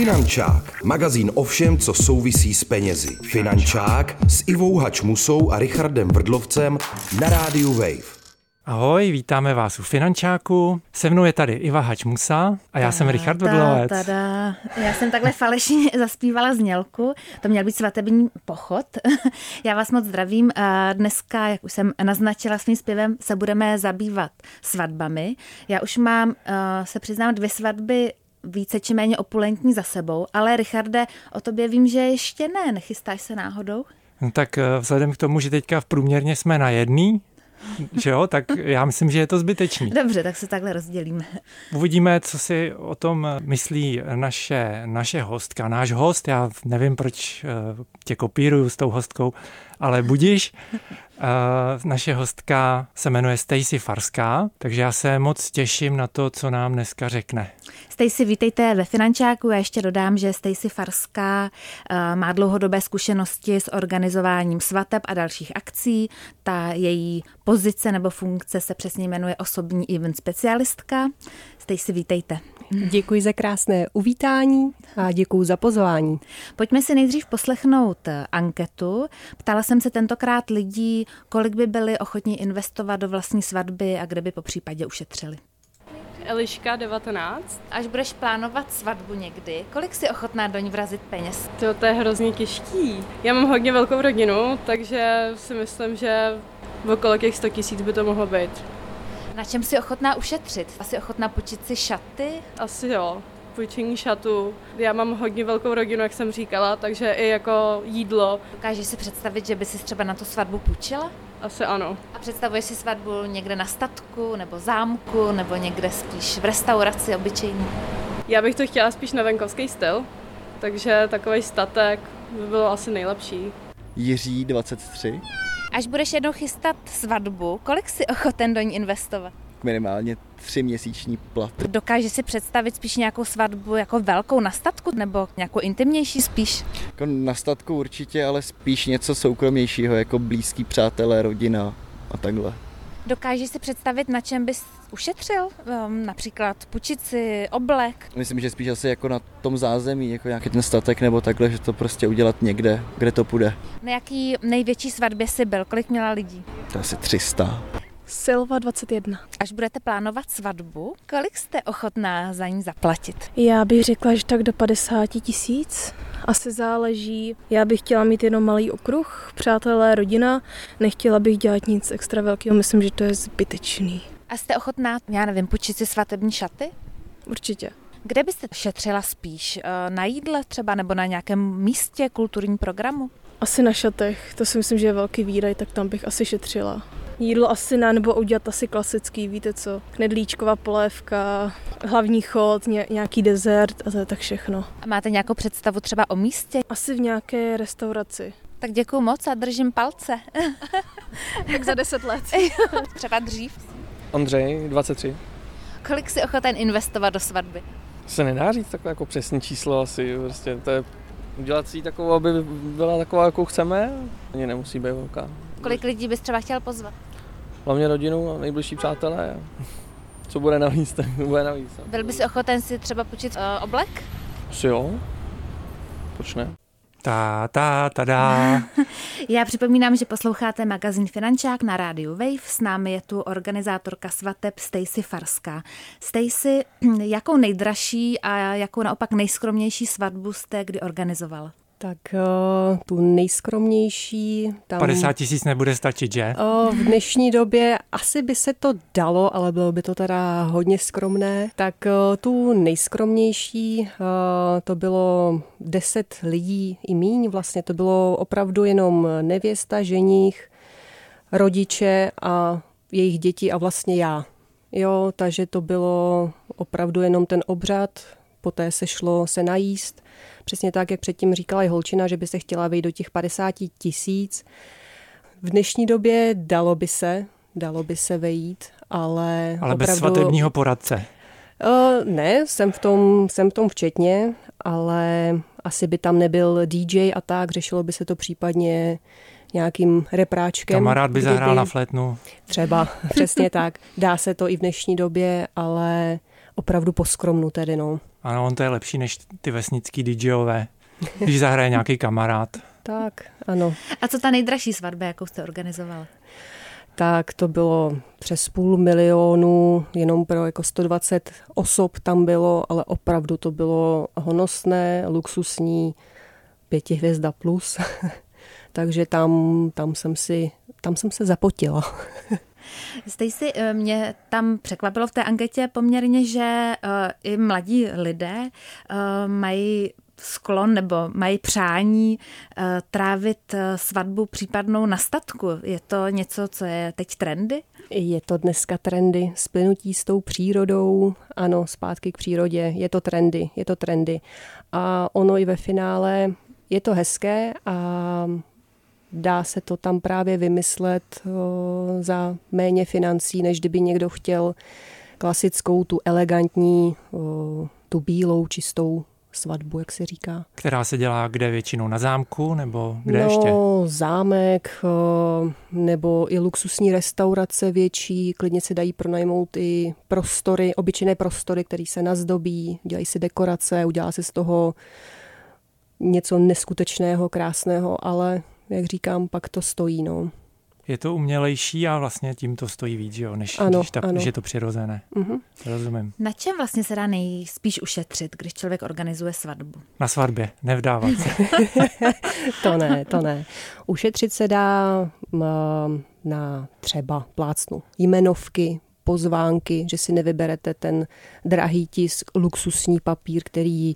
Finančák, magazín o všem, co souvisí s penězi. Finančák s Ivou Hačmusou a Richardem Vrdlovcem na rádiu Wave. Ahoj, vítáme vás u Finančáku. Se mnou je tady Iva Hačmusa a já jsem Richard Vrdlovec. Tada. Já jsem takhle falešně zaspívala znělku. To měl být svatební pochod. Já vás moc zdravím. Dneska, jak už jsem naznačila svým zpěvem, se budeme zabývat svatbami. Já už mám, se přiznám, dvě svatby více či méně opulentní za sebou, ale Richarde, o tobě vím, že ještě ne. Nechystáš se náhodou? No tak eh, vzhledem k tomu, že teďka v průměrně jsme na jedný, že jo, tak já myslím, že je to zbytečný. Dobře, tak se takhle rozdělíme. Uvidíme, co si o tom myslí naše, naše hostka, náš host. Já nevím, proč eh, tě kopíruju s tou hostkou, ale budíš. Uh, naše hostka se jmenuje Stacy Farská, takže já se moc těším na to, co nám dneska řekne. Stacy, vítejte ve Finančáku. Já ještě dodám, že Stacy Farská uh, má dlouhodobé zkušenosti s organizováním svateb a dalších akcí. Ta její pozice nebo funkce se přesně jmenuje osobní event specialistka. Stacy, vítejte. Děkuji za krásné uvítání a děkuji za pozvání. Pojďme si nejdřív poslechnout eh, anketu. Ptala jsem se tentokrát lidí, kolik by byli ochotní investovat do vlastní svatby a kde by po případě ušetřili. Eliška 19. Až budeš plánovat svatbu někdy, kolik si ochotná do ní vrazit peněz? To, to je hrozně těžký. Já mám hodně velkou rodinu, takže si myslím, že okolo těch 100 tisíc by to mohlo být. Na čem si ochotná ušetřit? Asi ochotná počít si šaty? Asi jo, půjčení šatu. Já mám hodně velkou rodinu, jak jsem říkala, takže i jako jídlo. Dokážeš si představit, že by si třeba na tu svatbu půjčila? Asi ano. A představuješ si svatbu někde na statku, nebo zámku, nebo někde spíš v restauraci obyčejný? Já bych to chtěla spíš na venkovský styl, takže takový statek by bylo asi nejlepší. Jiří 23. Až budeš jednou chystat svatbu, kolik si ochoten do ní investovat? Minimálně tři měsíční plat. Dokáže si představit spíš nějakou svatbu jako velkou na statku nebo nějakou intimnější spíš? Jako na statku určitě, ale spíš něco soukromnějšího, jako blízký přátelé, rodina a takhle. Dokážeš si představit, na čem bys ušetřil? Um, například pučici, oblek? Myslím, že spíš asi jako na tom zázemí, jako nějaký ten statek nebo takhle, že to prostě udělat někde, kde to půjde. Na jaký největší svatbě jsi byl? Kolik měla lidí? To asi 300. Silva 21. Až budete plánovat svatbu, kolik jste ochotná za ní zaplatit? Já bych řekla, že tak do 50 tisíc. Asi záleží. Já bych chtěla mít jenom malý okruh, přátelé, rodina. Nechtěla bych dělat nic extra velkého, myslím, že to je zbytečný. A jste ochotná, já nevím, počít si svatební šaty? Určitě. Kde byste šetřila spíš? Eh, na jídle třeba nebo na nějakém místě kulturní programu? Asi na šatech, to si myslím, že je velký výdaj, tak tam bych asi šetřila. Jídlo asi ne, nebo udělat asi klasický, víte co, knedlíčková polévka, hlavní chod, ně, nějaký dezert a to je tak všechno. A máte nějakou představu třeba o místě? Asi v nějaké restauraci. Tak děkuji moc a držím palce. tak za deset let. třeba dřív. Ondřej, 23. Kolik si ochoten investovat do svatby? Se nedá říct takové jako přesné číslo asi, prostě to je udělat si takovou, aby byla taková, jakou chceme, ani nemusí být velká. Kolik lidí bys třeba chtěl pozvat? Hlavně rodinu a nejbližší přátelé. Co bude navíc, tak bude navíc. Byl bys ochoten si třeba počít uh, oblek? Asi jo. Proč ne? Ta, ta, tada. Já připomínám, že posloucháte magazín Finančák na rádiu Wave. S námi je tu organizátorka svateb Stacy Farská. Stacy, jakou nejdražší a jakou naopak nejskromnější svatbu jste kdy organizoval? Tak uh, tu nejskromnější... Tam, 50 tisíc nebude stačit, že? Uh, v dnešní době asi by se to dalo, ale bylo by to teda hodně skromné. Tak uh, tu nejskromnější to bylo 10 lidí i míň. Vlastně to bylo opravdu jenom nevěsta, ženích, rodiče a jejich děti a vlastně já. Jo, takže to bylo opravdu jenom ten obřad, poté se šlo se najíst Přesně tak, jak předtím říkala i holčina, že by se chtěla vejít do těch 50 tisíc. V dnešní době dalo by se, dalo by se vejít, ale Ale opravdu... bez svatebního poradce. Uh, ne, jsem v, tom, jsem v tom včetně, ale asi by tam nebyl DJ a tak, řešilo by se to případně nějakým repráčkem. Kamarád by zahrál na flétnu. Třeba, přesně tak. Dá se to i v dnešní době, ale opravdu poskromnu tedy, no. Ano, on to je lepší než ty vesnický DJové, když zahraje nějaký kamarád. Tak, ano. A co ta nejdražší svatba, jakou jste organizovala? tak to bylo přes půl milionu, jenom pro jako 120 osob tam bylo, ale opravdu to bylo honosné, luxusní, pěti hvězda plus. Takže tam, tam, jsem si, tam jsem se zapotila. si eh, mě tam překvapilo v té anketě poměrně, že eh, i mladí lidé eh, mají sklon nebo mají přání trávit svatbu případnou na statku. Je to něco, co je teď trendy? Je to dneska trendy. Splynutí s tou přírodou, ano, zpátky k přírodě. Je to trendy, je to trendy. A ono i ve finále je to hezké a dá se to tam právě vymyslet o, za méně financí, než kdyby někdo chtěl klasickou, tu elegantní, o, tu bílou, čistou svatbu, jak se říká. Která se dělá kde většinou? Na zámku nebo kde no, ještě? zámek eh, nebo i luxusní restaurace větší, klidně se dají pronajmout i prostory, obyčejné prostory, které se nazdobí, dělají si dekorace, udělá se z toho něco neskutečného, krásného, ale jak říkám, pak to stojí. No je to umělejší a vlastně tím to stojí víc, jo, než ano, když, ta, ano. když je to přirozené. Uh-huh. Rozumím. Na čem vlastně se dá nejspíš ušetřit, když člověk organizuje svatbu? Na svatbě, nevdávat se. to ne, to ne. Ušetřit se dá na třeba plácnu jmenovky, pozvánky, že si nevyberete ten drahý tisk, luxusní papír, který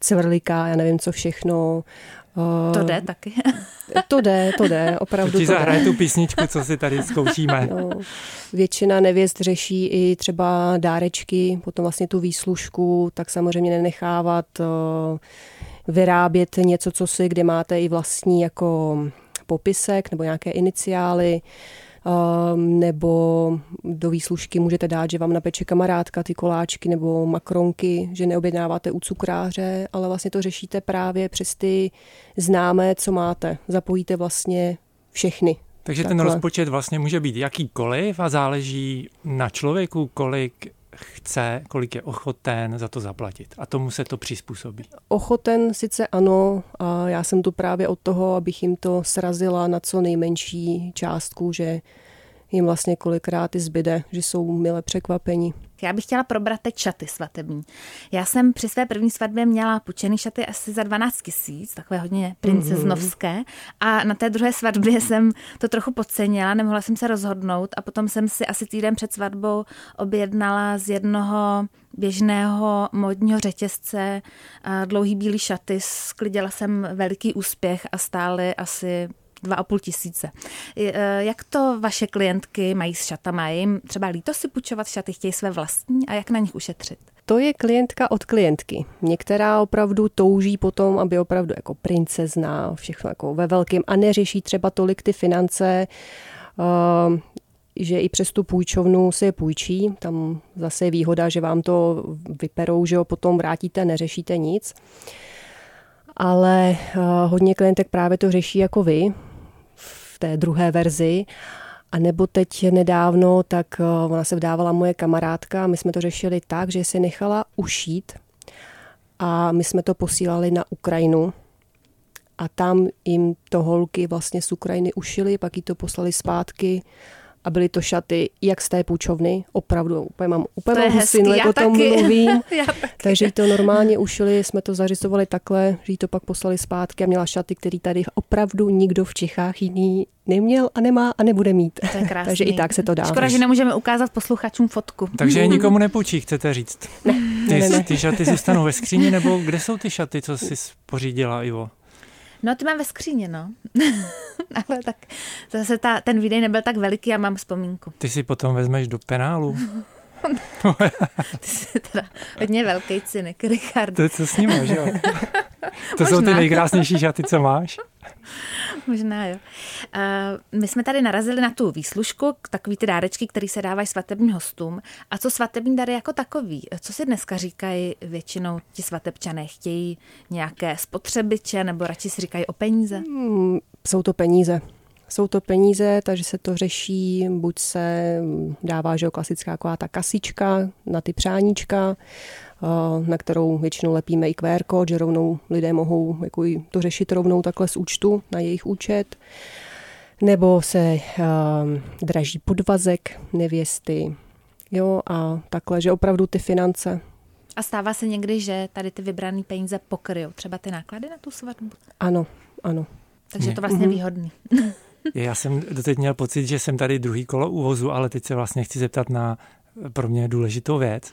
cvrliká, já nevím co všechno, to jde taky. to jde, to jde, opravdu to, ti zahraje tu písničku, co si tady zkoušíme. No, většina nevěst řeší i třeba dárečky, potom vlastně tu výslužku, tak samozřejmě nenechávat vyrábět něco, co si, kde máte i vlastní jako popisek nebo nějaké iniciály. Ehm, nebo do výslužky můžete dát, že vám napeče kamarádka ty koláčky nebo makronky, že neobjednáváte u cukráře, ale vlastně to řešíte právě přes ty známé, co máte. Zapojíte vlastně všechny. Takže Takhle. ten rozpočet vlastně může být jakýkoliv a záleží na člověku, kolik chce, kolik je ochoten za to zaplatit. A tomu se to přizpůsobí. Ochoten sice ano, a já jsem tu právě od toho, abych jim to srazila na co nejmenší částku, že jim vlastně kolikrát i zbyde, že jsou mile překvapení. Já bych chtěla probrat teď šaty svatební. Já jsem při své první svatbě měla půjčený šaty asi za 12 tisíc, takové hodně princeznovské. Mm-hmm. A na té druhé svatbě jsem to trochu podcenila, nemohla jsem se rozhodnout a potom jsem si asi týden před svatbou objednala z jednoho běžného modního řetězce dlouhý bílý šaty. Sklidila jsem veliký úspěch a stály asi dva a půl tisíce. E, jak to vaše klientky mají s šatama? Je jim třeba líto si půjčovat šaty, chtějí své vlastní a jak na nich ušetřit? To je klientka od klientky. Některá opravdu touží potom, aby opravdu jako princezna, všechno jako ve velkém a neřeší třeba tolik ty finance, e, že i přes tu půjčovnu se je půjčí. Tam zase je výhoda, že vám to vyperou, že ho potom vrátíte, neřešíte nic ale e, hodně klientek právě to řeší jako vy, v té druhé verzi. A nebo teď nedávno, tak eh, ona se vdávala moje kamarádka, my jsme to řešili tak, že si nechala ušít a my jsme to posílali na Ukrajinu a tam jim to holky vlastně z Ukrajiny ušili, pak jí to poslali zpátky a byly to šaty jak z té půjčovny, opravdu, úplně mám, úplně mám husinu, jak o tom taky. mluvím. Takže jí to normálně ušili, jsme to zařizovali takhle, že jí to pak poslali zpátky a měla šaty, který tady opravdu nikdo v Čechách jiný neměl a nemá a nebude mít. To je Takže i tak se to dá. Škoda, že nemůžeme ukázat posluchačům fotku. Takže je nikomu nepůjčí, chcete říct? Ne, ty, ne, ne. ty šaty zůstanou ve skříni, nebo kde jsou ty šaty, co jsi pořídila, Ivo? No, ty mám ve skříně, no. Ale tak zase ta, ten výdej nebyl tak veliký a mám vzpomínku. Ty si potom vezmeš do penálu. ty jsi teda hodně velký cynik, Richard. To je co s ním, že jo? To Možná. jsou ty nejkrásnější šaty, co máš. Možná jo. Uh, my jsme tady narazili na tu výslužku, takový ty dárečky, které se dávají svatebním hostům. A co svatební dary jako takový? Co si dneska říkají většinou ti svatebčané? Chtějí nějaké spotřebiče nebo radši si říkají o peníze? Hmm, jsou to peníze. Jsou to peníze, takže se to řeší, buď se dává, že klasická taková ta kasička na ty přáníčka, eh, na kterou většinou lepíme i QR kód, že rovnou lidé mohou jako to řešit rovnou takhle z účtu na jejich účet. Nebo se uh, draží podvazek nevěsty, jo, a takhle, že opravdu ty finance a stává se někdy, že tady ty vybrané peníze pokryjou třeba ty náklady na tu svatbu? Ano, ano. Takže je to vlastně mm-hmm. výhodný. Já jsem doteď měl pocit, že jsem tady druhý kolo uvozu, ale teď se vlastně chci zeptat na pro mě důležitou věc.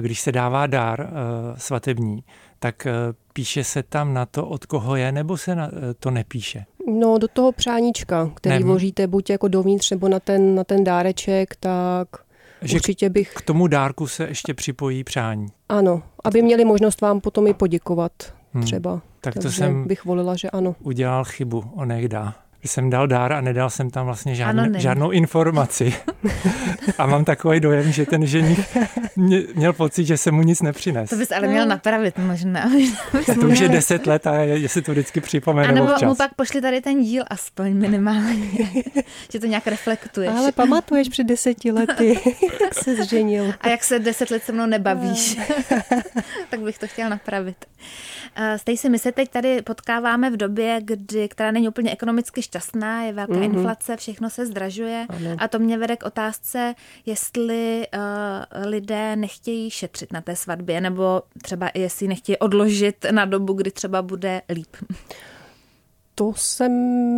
Když se dává dár uh, svatební, tak uh, píše se tam na to, od koho je, nebo se na, to nepíše? No, do toho přáníčka, který ne. vložíte buď jako dovnitř nebo na ten, na ten dáreček, tak že určitě bych... K tomu dárku se ještě připojí přání. Ano, aby měli možnost vám potom i poděkovat hmm. třeba. Tak to jsem bych volila, že ano. Udělal chybu, onehda jsem dal dár a nedal jsem tam vlastně žádný, žádnou informaci. a mám takový dojem, že ten ženich měl pocit, že se mu nic nepřines. To bys ale měl napravit možná. to už je deset let a jestli to vždycky připomenu A nebo občas. mu pak pošli tady ten díl aspoň minimálně, že to nějak reflektuješ. Ale pamatuješ před deseti lety, jak se zženil. A jak se deset let se mnou nebavíš. tak bych to chtěl napravit. Eh, Stejsi, my se teď tady potkáváme v době, kdy, která není úplně ekonomicky šťastná, je velká mm-hmm. inflace, všechno se zdražuje ano. a to mě vede k otázce, jestli uh, lidé nechtějí šetřit na té svatbě, nebo třeba jestli nechtějí odložit na dobu, kdy třeba bude líp. To se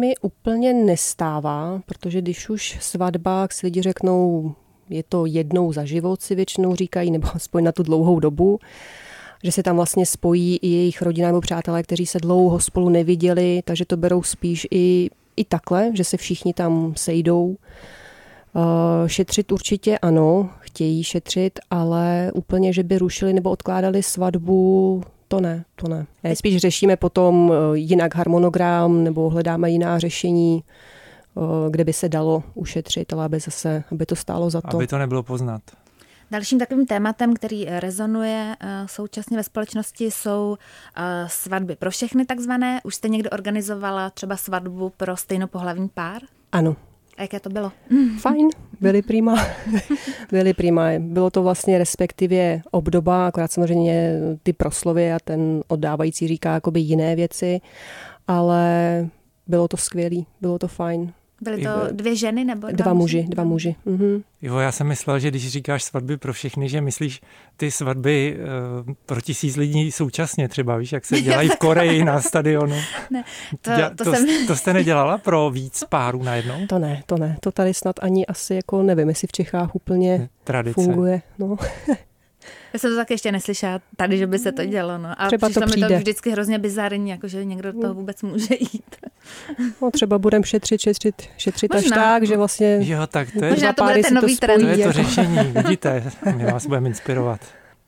mi úplně nestává, protože když už svatba, jak si lidi řeknou, je to jednou za život, si většinou říkají, nebo aspoň na tu dlouhou dobu, že se tam vlastně spojí i jejich rodina nebo přátelé, kteří se dlouho spolu neviděli, takže to berou spíš i, i takhle, že se všichni tam sejdou. Uh, šetřit určitě ano, chtějí šetřit, ale úplně, že by rušili nebo odkládali svatbu, to ne, to ne. Spíš řešíme potom eh, jinak harmonogram nebo hledáme jiná řešení, eh, kde by se dalo ušetřit, ale aby zase, aby to stálo za to. Aby to nebylo poznat. Dalším takovým tématem, který rezonuje eh, současně ve společnosti, jsou eh, svatby pro všechny takzvané. Už jste někdo organizovala třeba svatbu pro stejnopohlavní pár? Ano. A jaké to bylo? Fajn, byly prima. byly prima. Bylo to vlastně respektive obdoba, akorát samozřejmě ty proslovy a ten oddávající říká jakoby jiné věci, ale bylo to skvělý, bylo to fajn. Byly to dvě ženy nebo dva, dva muži? muži? Dva muži. Mhm. Jo, já jsem myslel, že když říkáš svatby pro všechny, že myslíš ty svatby uh, pro tisíc lidí současně třeba, víš, jak se dělají v Koreji na stadionu. Ne, to, to, to, jsem... to jste nedělala pro víc párů najednou? To ne, to ne. To tady snad ani asi jako nevím, jestli v Čechách úplně Tradice. funguje. No. Já jsem to taky ještě neslyšela tady, že by se to dělo. No. A třeba to přijde. mi to vždycky hrozně bizarní, jako že někdo do toho hmm. vůbec může jít. No, třeba budeme šetřit, šetřit, šetřit až tak, že vlastně jo, tak to je, Možná to bude ten nový trend. To je to řešení, vidíte, my vás budeme inspirovat.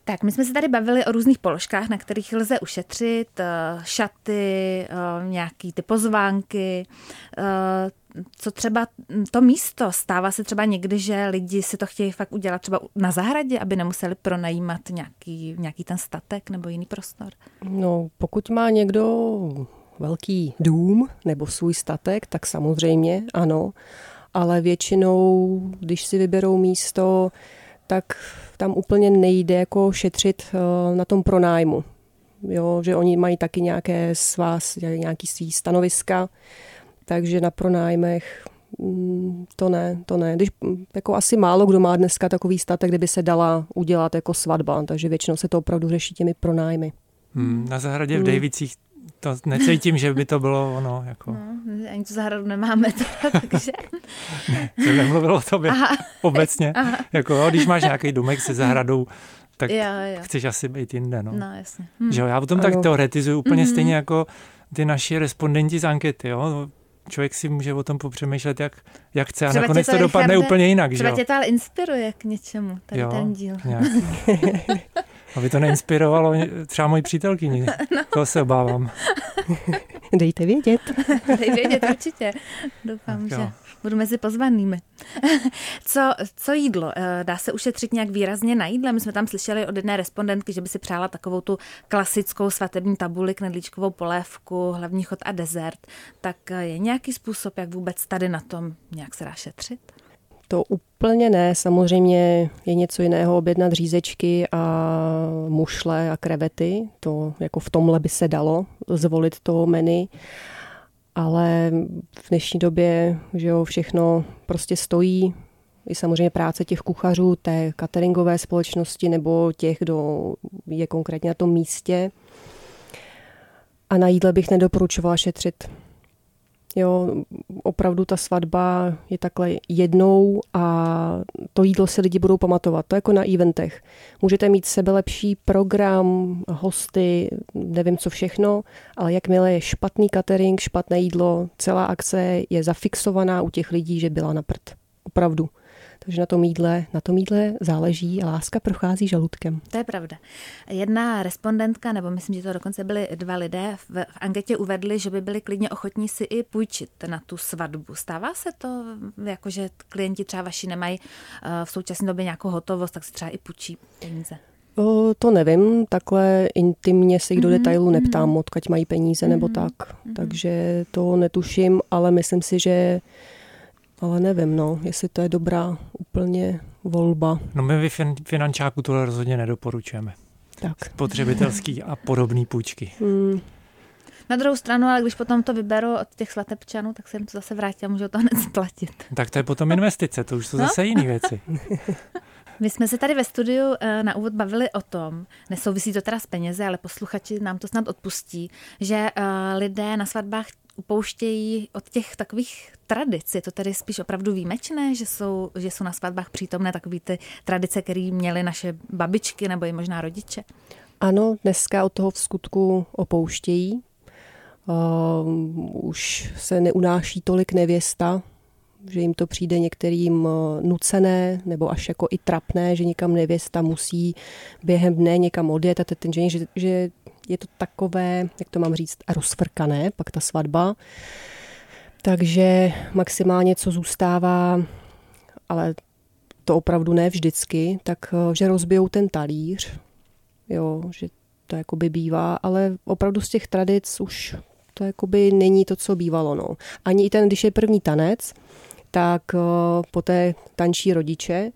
Tak, my jsme se tady bavili o různých položkách, na kterých lze ušetřit, eh, šaty, eh, nějaký ty pozvánky, eh, co třeba to místo? Stává se třeba někdy, že lidi si to chtějí fakt udělat třeba na zahradě, aby nemuseli pronajímat nějaký, nějaký ten statek nebo jiný prostor? No, pokud má někdo velký dům nebo svůj statek, tak samozřejmě ano, ale většinou, když si vyberou místo, tak tam úplně nejde jako šetřit eh, na tom pronájmu. Jo, že oni mají taky nějaké svá, nějaký svý stanoviska, takže na pronájmech mm, to ne, to ne. Když, jako asi málo kdo má dneska takový statek, kde by se dala udělat jako svatba, takže většinou se to opravdu řeší těmi pronájmy. Hmm, na zahradě v hmm. Davicích to necítím, že by to bylo ono. Jako... No, ani tu zahradu nemáme, teda, takže... ne, to nemluvilo o tobě Aha. obecně. Aha. Jako, jo, když máš nějaký domek se zahradou, tak jo, jo. chceš asi být jinde. No, no jasně. Hm. Že jo, já potom ano. tak teoretizuju úplně mm-hmm. stejně jako ty naši respondenti z ankety. Jo? člověk si může o tom popřemýšlet, jak, jak chce a třeba nakonec to, to dopadne Richarde, úplně jinak. Třeba že? tě to ale inspiruje k něčemu, tady jo, ten díl. Aby to neinspirovalo třeba moji přítelkyni. No. To se obávám. Dejte vědět. Dej vědět, určitě. Doufám, že budu mezi pozvanými. co, co jídlo? Eh, dá se ušetřit nějak výrazně na jídle? My jsme tam slyšeli od jedné respondentky, že by si přála takovou tu klasickou svatební tabuli, knedlíčkovou polévku, hlavní chod a dezert. Tak eh, je nějaký způsob, jak vůbec tady na tom nějak se dá šetřit? To úplně ne, samozřejmě je něco jiného objednat řízečky a mušle a krevety, to jako v tomhle by se dalo zvolit to menu, ale v dnešní době, že jo, všechno prostě stojí, i samozřejmě práce těch kuchařů, té cateringové společnosti nebo těch, kdo je konkrétně na tom místě. A na jídle bych nedoporučovala šetřit. Jo, opravdu ta svatba je takhle jednou a to jídlo si lidi budou pamatovat. To jako na eventech. Můžete mít sebe lepší program, hosty, nevím co všechno, ale jakmile je špatný catering, špatné jídlo, celá akce je zafixovaná u těch lidí, že byla na prd. Opravdu. Takže na tom jídle, na tom jídle záleží a láska prochází žaludkem. To je pravda. Jedna respondentka, nebo myslím, že to dokonce byly dva lidé, v, v anketě uvedli, že by byli klidně ochotní si i půjčit na tu svatbu. Stává se to, jako že klienti třeba vaši nemají eh, v současné době nějakou hotovost, tak si třeba i půjčí peníze? O, to nevím, takhle intimně se jich do mm-hmm. detailů neptám, mm-hmm. odkud mají peníze mm-hmm. nebo tak. Mm-hmm. Takže to netuším, ale myslím si, že ale nevím, no, jestli to je dobrá úplně volba. No my vy finančáku tohle rozhodně nedoporučujeme. Tak. Spotřebitelský a podobný půjčky. Hmm. Na druhou stranu, ale když potom to vyberu od těch svatebčanů, tak se jim to zase vrátí a můžu to hned splatit. Tak to je potom investice, to už jsou no? zase jiné věci. My jsme se tady ve studiu eh, na úvod bavili o tom, nesouvisí to teda s penězi, ale posluchači nám to snad odpustí, že eh, lidé na svatbách upouštějí od těch takových tradic. Je to tedy spíš opravdu výjimečné, že jsou, že jsou na svatbách přítomné takové ty tradice, které měly naše babičky nebo i možná rodiče? Ano, dneska od toho v skutku opouštějí. Uh, už se neunáší tolik nevěsta, že jim to přijde některým eh, nucené nebo až jako i trapné, že někam nevěsta musí během dne někam odjet a ten, že, že je to takové, jak to mám říct, rozfrkané, pak ta svatba. Takže maximálně, co zůstává, ale to opravdu ne vždycky, tak eh, že rozbijou ten talíř, jo, že to jakoby bývá, ale opravdu z těch tradic už to jakoby není to, co bývalo. No. Ani i ten, když je první tanec, tak eh, poté tančí rodiče,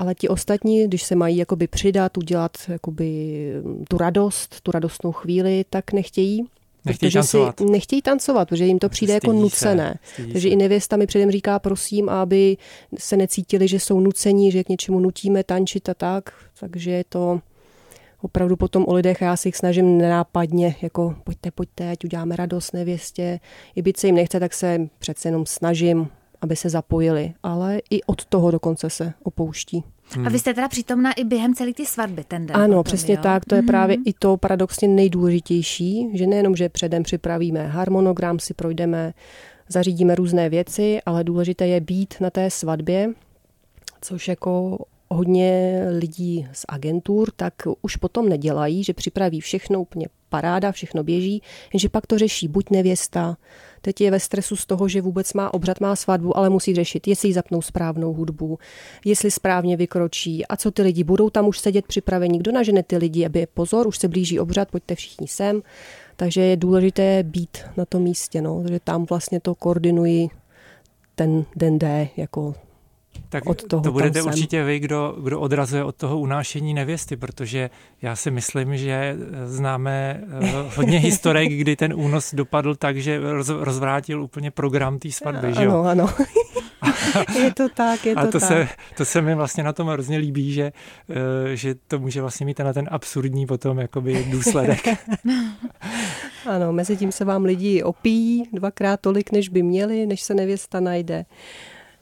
ale ti ostatní, když se mají jakoby přidat, udělat jakoby tu radost, tu radostnou chvíli, tak nechtějí. Nechtějí tancovat. Si nechtějí tancovat, protože jim to přijde jako nucené. Se, Takže se. i nevěsta mi předem říká, prosím, aby se necítili, že jsou nucení, že k něčemu nutíme tančit a tak. Takže je to opravdu potom o lidech, já si jich snažím nenápadně, jako pojďte, pojďte, ať uděláme radost nevěstě. I byť se jim nechce, tak se přece jenom snažím aby se zapojili, ale i od toho dokonce se opouští. Hmm. A vy jste teda přítomná i během celé ty svatby ten den? Ano, potom, přesně jo? tak. To je hmm. právě i to paradoxně nejdůležitější, že nejenom, že předem připravíme harmonogram, si projdeme, zařídíme různé věci, ale důležité je být na té svatbě, což jako hodně lidí z agentur, tak už potom nedělají, že připraví všechno úplně paráda, všechno běží, jenže pak to řeší buď nevěsta, teď je ve stresu z toho, že vůbec má obřad, má svatbu, ale musí řešit, jestli zapnou správnou hudbu, jestli správně vykročí a co ty lidi budou tam už sedět připraveni, kdo nažene ty lidi, aby pozor, už se blíží obřad, pojďte všichni sem. Takže je důležité být na tom místě, no, takže tam vlastně to koordinuji ten den D jako tak od toho to budete určitě vy, kdo, kdo odrazuje od toho unášení nevěsty, protože já si myslím, že známe eh, hodně historek, kdy ten únos dopadl tak, že roz, rozvrátil úplně program té svatby. Že jo? Ano, ano. je to tak, je to, A to tak. Se, to se mi vlastně na tom hrozně líbí, že, eh, že to může vlastně mít na ten absurdní potom jakoby důsledek. ano, mezi tím se vám lidi opíjí dvakrát tolik, než by měli, než se nevěsta najde.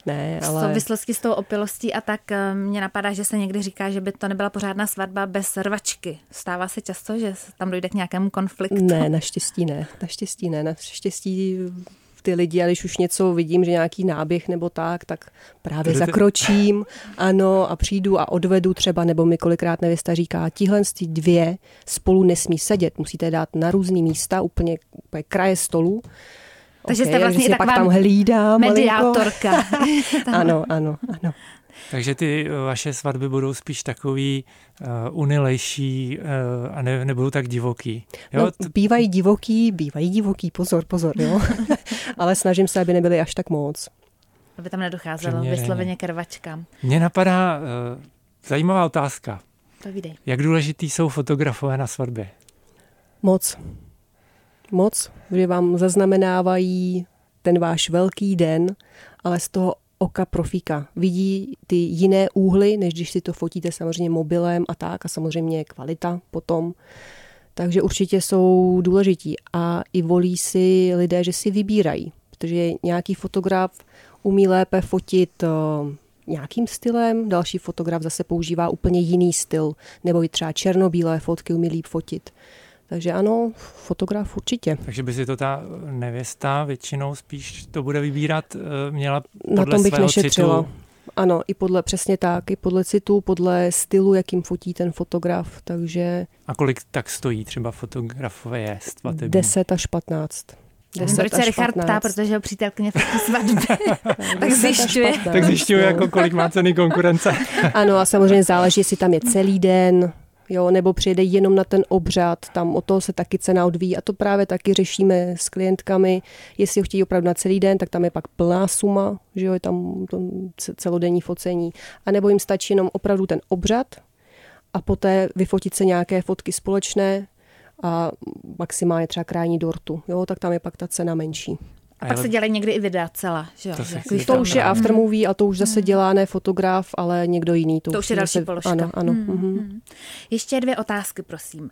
Ne, ale... V souvislosti s tou opilostí a tak eh, mě napadá, že se někdy říká, že by to nebyla pořádná svatba bez rvačky. Stává se často, že tam dojde k nějakému konfliktu? Ne, naštěstí ne. Naštěstí ne. Naštěstí ty lidi a když už něco vidím, že nějaký náběh nebo tak, tak právě Jdete- zakročím, ano, a přijdu a odvedu třeba, nebo mi kolikrát nevěsta říká, tihle ty dvě spolu nesmí sedět, musíte dát na různý místa, úplně, úplně kraje stolu. Takže jste Ok, vlastně pak taková tam. Mediátorka. Ano, ano, ano. Takže ty eh, vaše svatby budou spíš takový uh, unilejší uh, a ne, nebudou tak divoký. Jo? No, bývají divoký, bývají divoký, pozor, pozor, jo. Ale snažím se, aby nebyly až tak moc. Aby tam nedocházelo Přiměřeně. vysloveně k rvačkám. Mně napadá uh, zajímavá otázka. Povídej. Jak důležitý jsou fotografové na svatbě? Moc. Moc, že vám zaznamenávají ten váš velký den, ale z toho oka profíka. Vidí ty jiné úhly, než když si to fotíte samozřejmě mobilem a tak, a samozřejmě kvalita potom. Takže určitě jsou důležití a i volí si lidé, že si vybírají, protože nějaký fotograf umí lépe fotit eh, nějakým stylem, další fotograf zase používá úplně jiný styl, nebo i třeba černobílé fotky umí líp fotit. Takže ano, fotograf určitě. Takže by si to ta nevěsta většinou spíš to bude vybírat, eh, měla podle Na tom bych svého nešetřila. citu. Ano, i podle, přesně tak, i podle citu, podle stylu, jakým fotí ten fotograf, takže A kolik tak stojí třeba fotografové je svatební? 10 až 15. Já vím, proč se Richard ptá, protože ho přítelkyně fotí svatby. tak zjišťuje. Tak zjišťuju, jako kolik má ceny konkurence. Ano a samozřejmě záleží, jestli tam je celý den, jo, nebo přijede jenom na ten obřad, tam o toho se taky cena odvíjí. A to právě taky řešíme s klientkami, jestli ho chtějí opravdu na celý den, tak tam je pak plná suma, že jo, je tam to celodenní focení, a nebo jim stačí jenom opravdu ten obřad a poté vyfotit se nějaké fotky společné a maximálně třeba krajní dortu, jo, tak tam je pak ta cena menší. A pak se dělají někdy i videa celá, že jo? To se Jako To už je dám. aftermovie a to už zase dělá ne fotograf, ale někdo jiný. To už je zase- další položka. Ano, ano. Hmm, mhm. hmm. Ještě dvě otázky, prosím. Uh,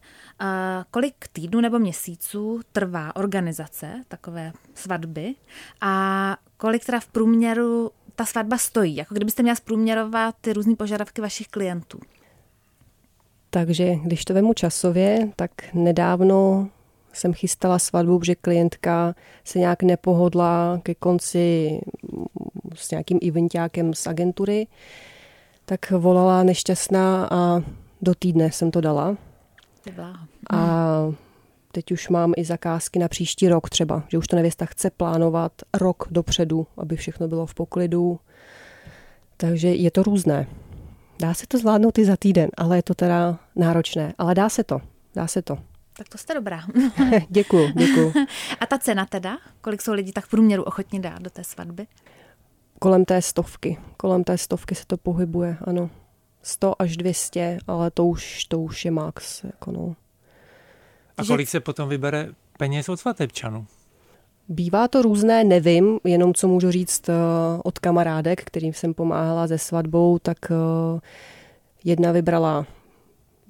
kolik týdnů nebo měsíců trvá organizace takové svatby a kolik teda v průměru ta svatba stojí? Jako kdybyste měla zprůměrovat ty různé požadavky vašich klientů. Takže když to vemu časově, tak nedávno jsem chystala svatbu, že klientka se nějak nepohodla ke konci s nějakým eventákem z agentury, tak volala nešťastná a do týdne jsem to dala. A teď už mám i zakázky na příští rok třeba, že už to nevěsta chce plánovat rok dopředu, aby všechno bylo v poklidu. Takže je to různé. Dá se to zvládnout i za týden, ale je to teda náročné. Ale dá se to, dá se to. Tak to jste dobrá. děkuju, děkuju. A ta cena teda? Kolik jsou lidi tak v průměru ochotní dát do té svatby? Kolem té stovky, kolem té stovky se to pohybuje, ano. 100 až 200, ale to už, to už je max. Jako no. A kolik se potom vybere peněz od svatebčanů? Bývá to různé, nevím, jenom co můžu říct eh, od kamarádek, kterým jsem pomáhala se svatbou, tak eh, jedna vybrala,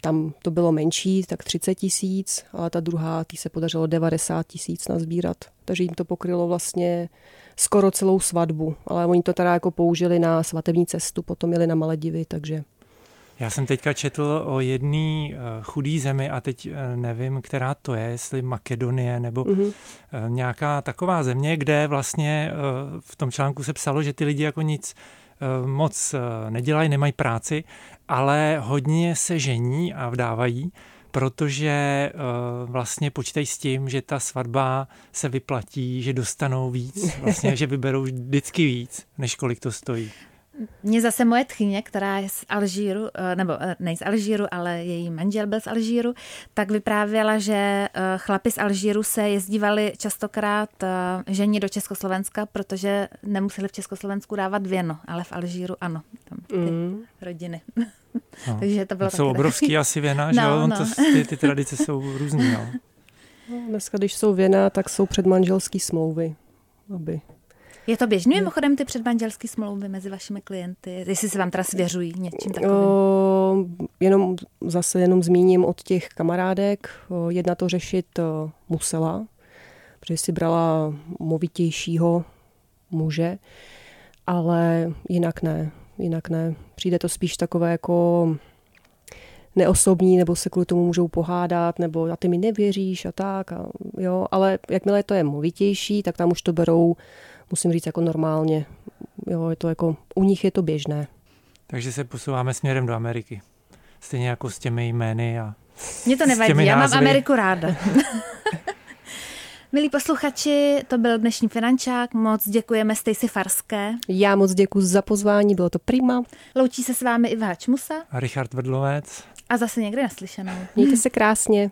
tam to bylo menší, tak 30 tisíc, ale ta druhá, tý se podařilo 90 tisíc nazbírat. Takže jim to pokrylo vlastně skoro celou svatbu, ale oni to teda jako použili na svatební cestu, potom jeli na Maledivy, takže Já jsem teďka četl o jedné chudý zemi a teď eh, nevím, která to je, jestli Makedonie nebo Mhm. eh, nějaká taková země, kde vlastně eh, v tom článku se psalo, že ty lidi jako nic eh, moc eh, nedělají, nemají práci, ale hodně se žení a vdávají, protože eh, vlastně počítají s tím, že ta svatba se vyplatí, že dostanou víc, vlastně, že vyberou vždycky víc, než kolik to stojí. Mě zase moje tchyně, která je z Alžíru, eh, nebo eh, ne z Alžíru, ale její manžel byl z Alžíru, tak vyprávěla, že eh, chlapi z Alžíru se jezdívali častokrát žení do Československa, protože nemuseli v Československu dávat věno, ale v Alžíru ano, tam ty mm. rodiny. No. Takže to bylo To jsou taky obrovský asi věna, že No, jo? On no. To, ty, ty tradice jsou různý, no. No, dneska, když jsou věna, tak jsou předmanželské smlouvy, aby Je to běžný mimochodem ty předmanželské smlouvy mezi vašimi klienty, jestli se vám teda svěřují něčím takovým? O, jenom zase jenom zmíním od těch kamarádek. O, jedna to řešit o, musela, protože si brala movitějšího muže, ale jinak ne, jinak ne. Přijde to spíš takové jako neosobní, nebo se kvůli tomu můžou pohádat, nebo a ty mi nevěříš a tak. A, jo, ale jakmile to je movitější, tak tam už to berou, musím říct, jako normálně. Jo, je to jako, u nich je to běžné. Takže se posouváme směrem do Ameriky. Stejně jako s těmi jmény a Mně to nevadí, já mám Ameriku ráda. Milí posluchači, to byl dnešní Finančák. Moc děkujeme Stacey Farské. Já moc děkuji za pozvání, bylo to prima. Loučí se s vámi Iva Čmusa. A Richard Vrdlovec. A zase někde naslyšenou. Mějte se krásně.